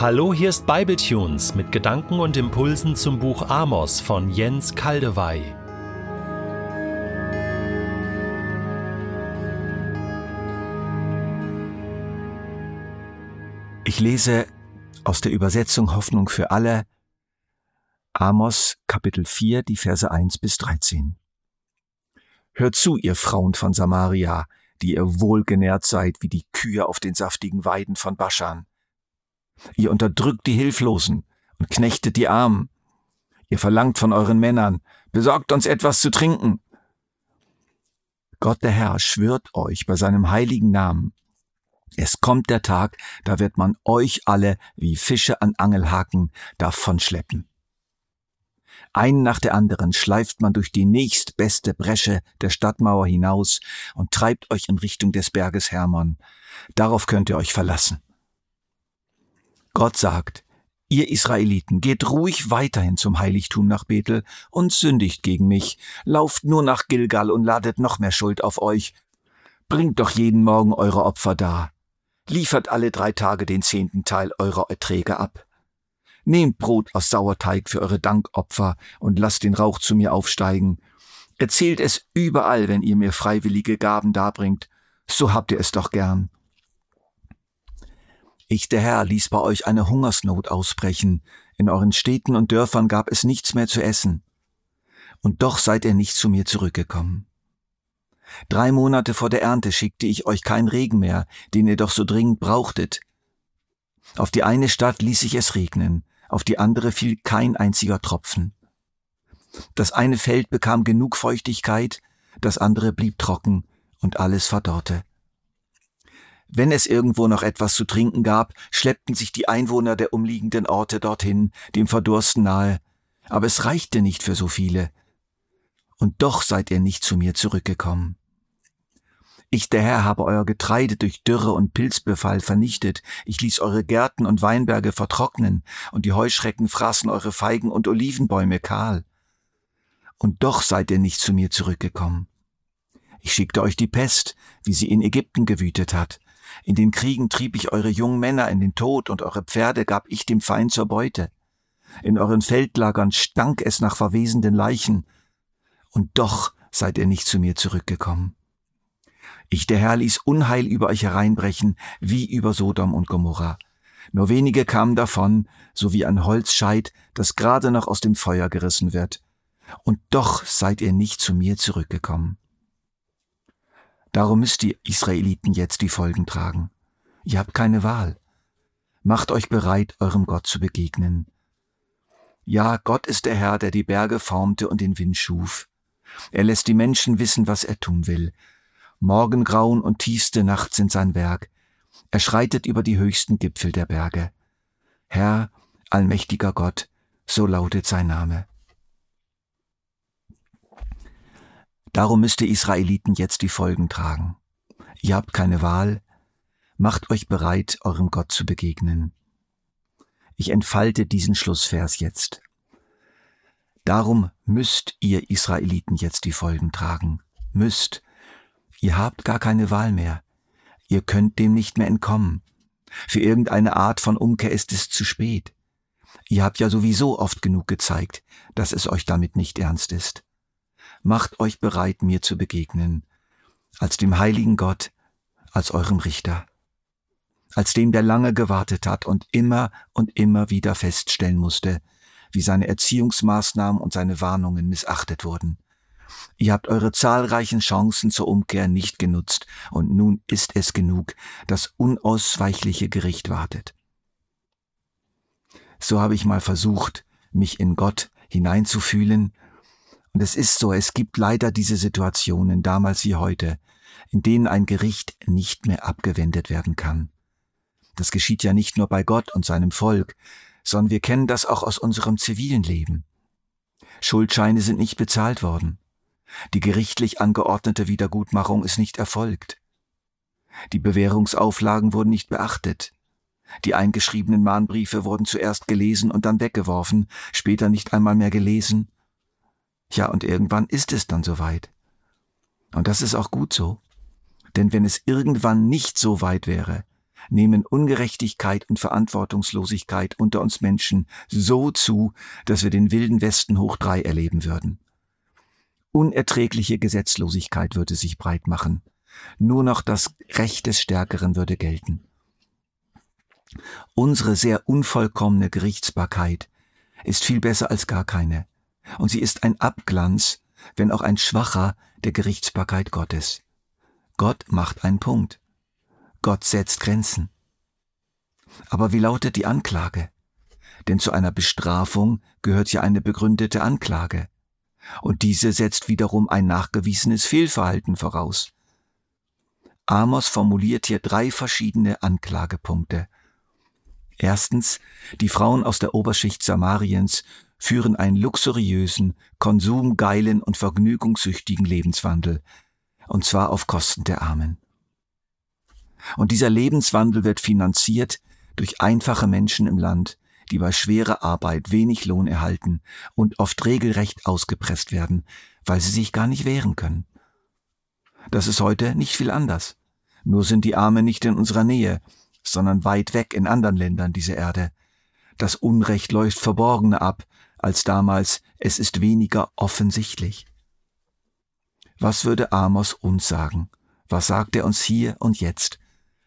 Hallo, hier ist Bibletunes mit Gedanken und Impulsen zum Buch Amos von Jens Kaldewey. Ich lese aus der Übersetzung Hoffnung für alle Amos Kapitel 4, die Verse 1 bis 13. Hört zu, ihr Frauen von Samaria, die ihr wohlgenährt seid wie die Kühe auf den saftigen Weiden von Baschan. Ihr unterdrückt die Hilflosen und knechtet die Armen. Ihr verlangt von euren Männern, besorgt uns etwas zu trinken. Gott der Herr schwört euch bei seinem heiligen Namen. Es kommt der Tag, da wird man euch alle wie Fische an Angelhaken davonschleppen. Einen nach der anderen schleift man durch die nächstbeste Bresche der Stadtmauer hinaus und treibt euch in Richtung des Berges Hermon. Darauf könnt ihr euch verlassen. Gott sagt, ihr Israeliten, geht ruhig weiterhin zum Heiligtum nach Bethel und sündigt gegen mich, lauft nur nach Gilgal und ladet noch mehr Schuld auf euch. Bringt doch jeden Morgen eure Opfer dar. Liefert alle drei Tage den zehnten Teil eurer Erträge ab. Nehmt Brot aus Sauerteig für eure Dankopfer und lasst den Rauch zu mir aufsteigen. Erzählt es überall, wenn ihr mir freiwillige Gaben darbringt. So habt ihr es doch gern. Ich, der Herr, ließ bei euch eine Hungersnot ausbrechen. In euren Städten und Dörfern gab es nichts mehr zu essen. Und doch seid ihr nicht zu mir zurückgekommen. Drei Monate vor der Ernte schickte ich euch kein Regen mehr, den ihr doch so dringend brauchtet. Auf die eine Stadt ließ ich es regnen, auf die andere fiel kein einziger Tropfen. Das eine Feld bekam genug Feuchtigkeit, das andere blieb trocken und alles verdorrte. Wenn es irgendwo noch etwas zu trinken gab, schleppten sich die Einwohner der umliegenden Orte dorthin, dem Verdursten nahe. Aber es reichte nicht für so viele. Und doch seid ihr nicht zu mir zurückgekommen. Ich, der Herr, habe euer Getreide durch Dürre und Pilzbefall vernichtet. Ich ließ eure Gärten und Weinberge vertrocknen, und die Heuschrecken fraßen eure Feigen und Olivenbäume kahl. Und doch seid ihr nicht zu mir zurückgekommen. Ich schickte euch die Pest, wie sie in Ägypten gewütet hat. In den Kriegen trieb ich eure jungen Männer in den Tod und eure Pferde gab ich dem Feind zur Beute. In euren Feldlagern stank es nach verwesenden Leichen. Und doch seid ihr nicht zu mir zurückgekommen. Ich, der Herr, ließ Unheil über euch hereinbrechen, wie über Sodom und Gomorra. Nur wenige kamen davon, so wie ein Holzscheit, das gerade noch aus dem Feuer gerissen wird. Und doch seid ihr nicht zu mir zurückgekommen. Darum müsst ihr Israeliten jetzt die Folgen tragen. Ihr habt keine Wahl. Macht euch bereit, eurem Gott zu begegnen. Ja, Gott ist der Herr, der die Berge formte und den Wind schuf. Er lässt die Menschen wissen, was er tun will. Morgengrauen und tiefste Nacht sind sein Werk. Er schreitet über die höchsten Gipfel der Berge. Herr, allmächtiger Gott, so lautet sein Name. Darum müsst ihr Israeliten jetzt die Folgen tragen. Ihr habt keine Wahl, macht euch bereit, eurem Gott zu begegnen. Ich entfalte diesen Schlussvers jetzt. Darum müsst ihr Israeliten jetzt die Folgen tragen. Müsst. Ihr habt gar keine Wahl mehr. Ihr könnt dem nicht mehr entkommen. Für irgendeine Art von Umkehr ist es zu spät. Ihr habt ja sowieso oft genug gezeigt, dass es euch damit nicht ernst ist macht euch bereit, mir zu begegnen, als dem heiligen Gott, als eurem Richter, als dem, der lange gewartet hat und immer und immer wieder feststellen musste, wie seine Erziehungsmaßnahmen und seine Warnungen missachtet wurden. Ihr habt eure zahlreichen Chancen zur Umkehr nicht genutzt, und nun ist es genug, das unausweichliche Gericht wartet. So habe ich mal versucht, mich in Gott hineinzufühlen und es ist so, es gibt leider diese Situationen, damals wie heute, in denen ein Gericht nicht mehr abgewendet werden kann. Das geschieht ja nicht nur bei Gott und seinem Volk, sondern wir kennen das auch aus unserem zivilen Leben. Schuldscheine sind nicht bezahlt worden. Die gerichtlich angeordnete Wiedergutmachung ist nicht erfolgt. Die Bewährungsauflagen wurden nicht beachtet. Die eingeschriebenen Mahnbriefe wurden zuerst gelesen und dann weggeworfen, später nicht einmal mehr gelesen ja, und irgendwann ist es dann soweit. Und das ist auch gut so. Denn wenn es irgendwann nicht so weit wäre, nehmen Ungerechtigkeit und Verantwortungslosigkeit unter uns Menschen so zu, dass wir den wilden Westen hoch drei erleben würden. Unerträgliche Gesetzlosigkeit würde sich breit machen. Nur noch das Recht des Stärkeren würde gelten. Unsere sehr unvollkommene Gerichtsbarkeit ist viel besser als gar keine. Und sie ist ein Abglanz, wenn auch ein schwacher, der Gerichtsbarkeit Gottes. Gott macht einen Punkt. Gott setzt Grenzen. Aber wie lautet die Anklage? Denn zu einer Bestrafung gehört ja eine begründete Anklage. Und diese setzt wiederum ein nachgewiesenes Fehlverhalten voraus. Amos formuliert hier drei verschiedene Anklagepunkte. Erstens, die Frauen aus der Oberschicht Samariens führen einen luxuriösen, konsumgeilen und vergnügungssüchtigen Lebenswandel, und zwar auf Kosten der Armen. Und dieser Lebenswandel wird finanziert durch einfache Menschen im Land, die bei schwerer Arbeit wenig Lohn erhalten und oft regelrecht ausgepresst werden, weil sie sich gar nicht wehren können. Das ist heute nicht viel anders. Nur sind die Armen nicht in unserer Nähe, sondern weit weg in anderen Ländern dieser Erde. Das Unrecht läuft verborgener ab als damals, es ist weniger offensichtlich. Was würde Amos uns sagen? Was sagt er uns hier und jetzt?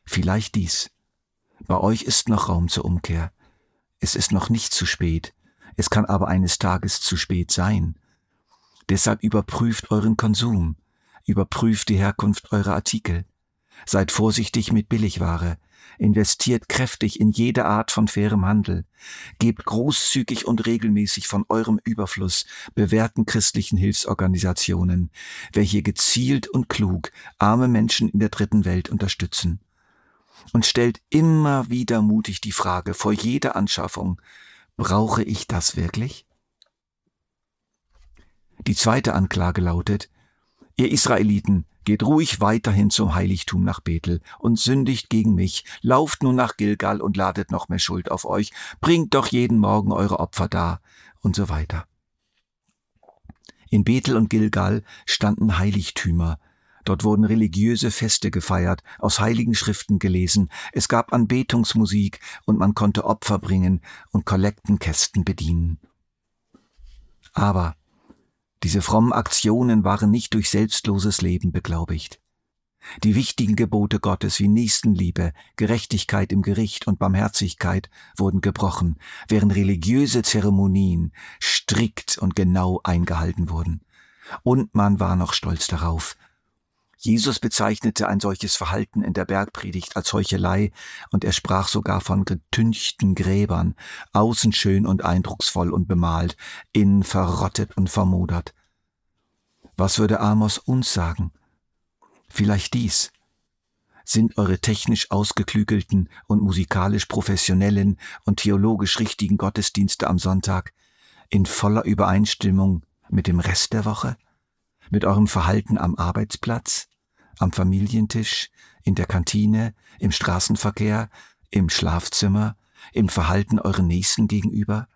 Vielleicht dies. Bei euch ist noch Raum zur Umkehr. Es ist noch nicht zu spät. Es kann aber eines Tages zu spät sein. Deshalb überprüft euren Konsum. Überprüft die Herkunft eurer Artikel. Seid vorsichtig mit Billigware. Investiert kräftig in jede Art von fairem Handel. Gebt großzügig und regelmäßig von eurem Überfluss bewährten christlichen Hilfsorganisationen, welche gezielt und klug arme Menschen in der dritten Welt unterstützen. Und stellt immer wieder mutig die Frage vor jeder Anschaffung, brauche ich das wirklich? Die zweite Anklage lautet, ihr Israeliten, Geht ruhig weiterhin zum Heiligtum nach Bethel und sündigt gegen mich. Lauft nun nach Gilgal und ladet noch mehr Schuld auf euch. Bringt doch jeden Morgen eure Opfer dar und so weiter. In Bethel und Gilgal standen Heiligtümer. Dort wurden religiöse Feste gefeiert, aus heiligen Schriften gelesen, es gab Anbetungsmusik und man konnte Opfer bringen und Kollektenkästen bedienen. Aber diese frommen Aktionen waren nicht durch selbstloses Leben beglaubigt. Die wichtigen Gebote Gottes wie Nächstenliebe, Gerechtigkeit im Gericht und Barmherzigkeit wurden gebrochen, während religiöse Zeremonien strikt und genau eingehalten wurden. Und man war noch stolz darauf. Jesus bezeichnete ein solches Verhalten in der Bergpredigt als Heuchelei und er sprach sogar von getünchten Gräbern, außen schön und eindrucksvoll und bemalt, innen verrottet und vermodert. Was würde Amos uns sagen? Vielleicht dies. Sind eure technisch ausgeklügelten und musikalisch professionellen und theologisch richtigen Gottesdienste am Sonntag in voller Übereinstimmung mit dem Rest der Woche? Mit eurem Verhalten am Arbeitsplatz, am Familientisch, in der Kantine, im Straßenverkehr, im Schlafzimmer, im Verhalten euren Nächsten gegenüber?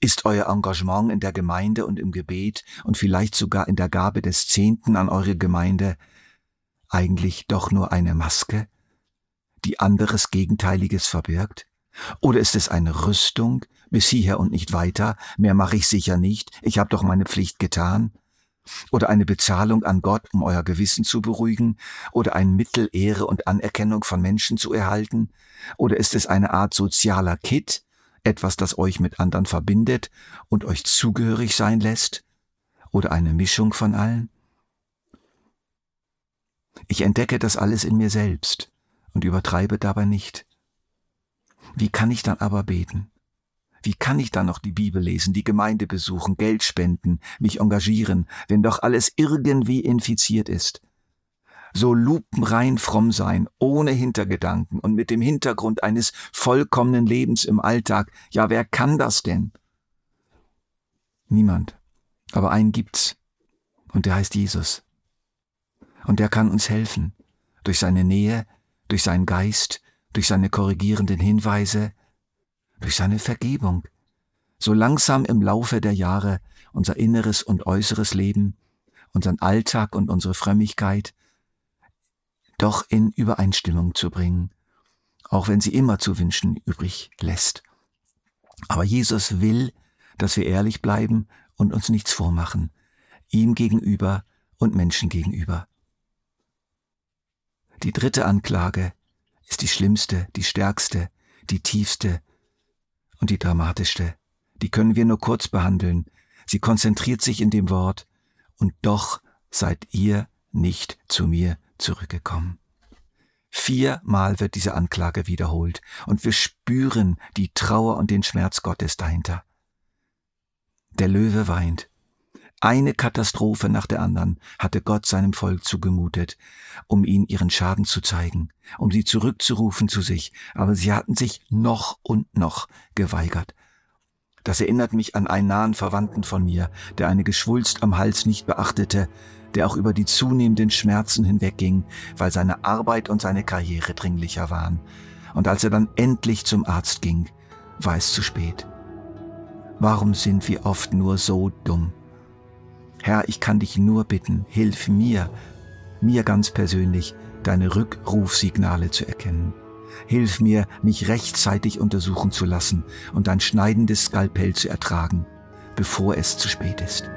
Ist euer Engagement in der Gemeinde und im Gebet und vielleicht sogar in der Gabe des Zehnten an eure Gemeinde eigentlich doch nur eine Maske, die anderes Gegenteiliges verbirgt? Oder ist es eine Rüstung, bis hierher und nicht weiter, mehr mache ich sicher nicht, ich habe doch meine Pflicht getan? Oder eine Bezahlung an Gott, um euer Gewissen zu beruhigen? Oder ein Mittel, Ehre und Anerkennung von Menschen zu erhalten? Oder ist es eine Art sozialer Kit, etwas, das euch mit anderen verbindet und euch zugehörig sein lässt? Oder eine Mischung von allen? Ich entdecke das alles in mir selbst und übertreibe dabei nicht. Wie kann ich dann aber beten? Wie kann ich dann noch die Bibel lesen, die Gemeinde besuchen, Geld spenden, mich engagieren, wenn doch alles irgendwie infiziert ist? so lupenrein fromm sein, ohne Hintergedanken und mit dem Hintergrund eines vollkommenen Lebens im Alltag. Ja, wer kann das denn? Niemand. Aber einen gibt's. Und der heißt Jesus. Und der kann uns helfen. Durch seine Nähe, durch seinen Geist, durch seine korrigierenden Hinweise, durch seine Vergebung. So langsam im Laufe der Jahre unser inneres und äußeres Leben, unseren Alltag und unsere Frömmigkeit doch in Übereinstimmung zu bringen, auch wenn sie immer zu wünschen übrig lässt. Aber Jesus will, dass wir ehrlich bleiben und uns nichts vormachen, ihm gegenüber und Menschen gegenüber. Die dritte Anklage ist die schlimmste, die stärkste, die tiefste und die dramatischste. Die können wir nur kurz behandeln. Sie konzentriert sich in dem Wort, und doch seid ihr nicht zu mir zurückgekommen. Viermal wird diese Anklage wiederholt und wir spüren die Trauer und den Schmerz Gottes dahinter. Der Löwe weint. Eine Katastrophe nach der anderen hatte Gott seinem Volk zugemutet, um ihnen ihren Schaden zu zeigen, um sie zurückzurufen zu sich, aber sie hatten sich noch und noch geweigert. Das erinnert mich an einen nahen Verwandten von mir, der eine Geschwulst am Hals nicht beachtete, der auch über die zunehmenden Schmerzen hinwegging, weil seine Arbeit und seine Karriere dringlicher waren. Und als er dann endlich zum Arzt ging, war es zu spät. Warum sind wir oft nur so dumm? Herr, ich kann dich nur bitten, hilf mir, mir ganz persönlich, deine Rückrufsignale zu erkennen. Hilf mir, mich rechtzeitig untersuchen zu lassen und dein schneidendes Skalpell zu ertragen, bevor es zu spät ist.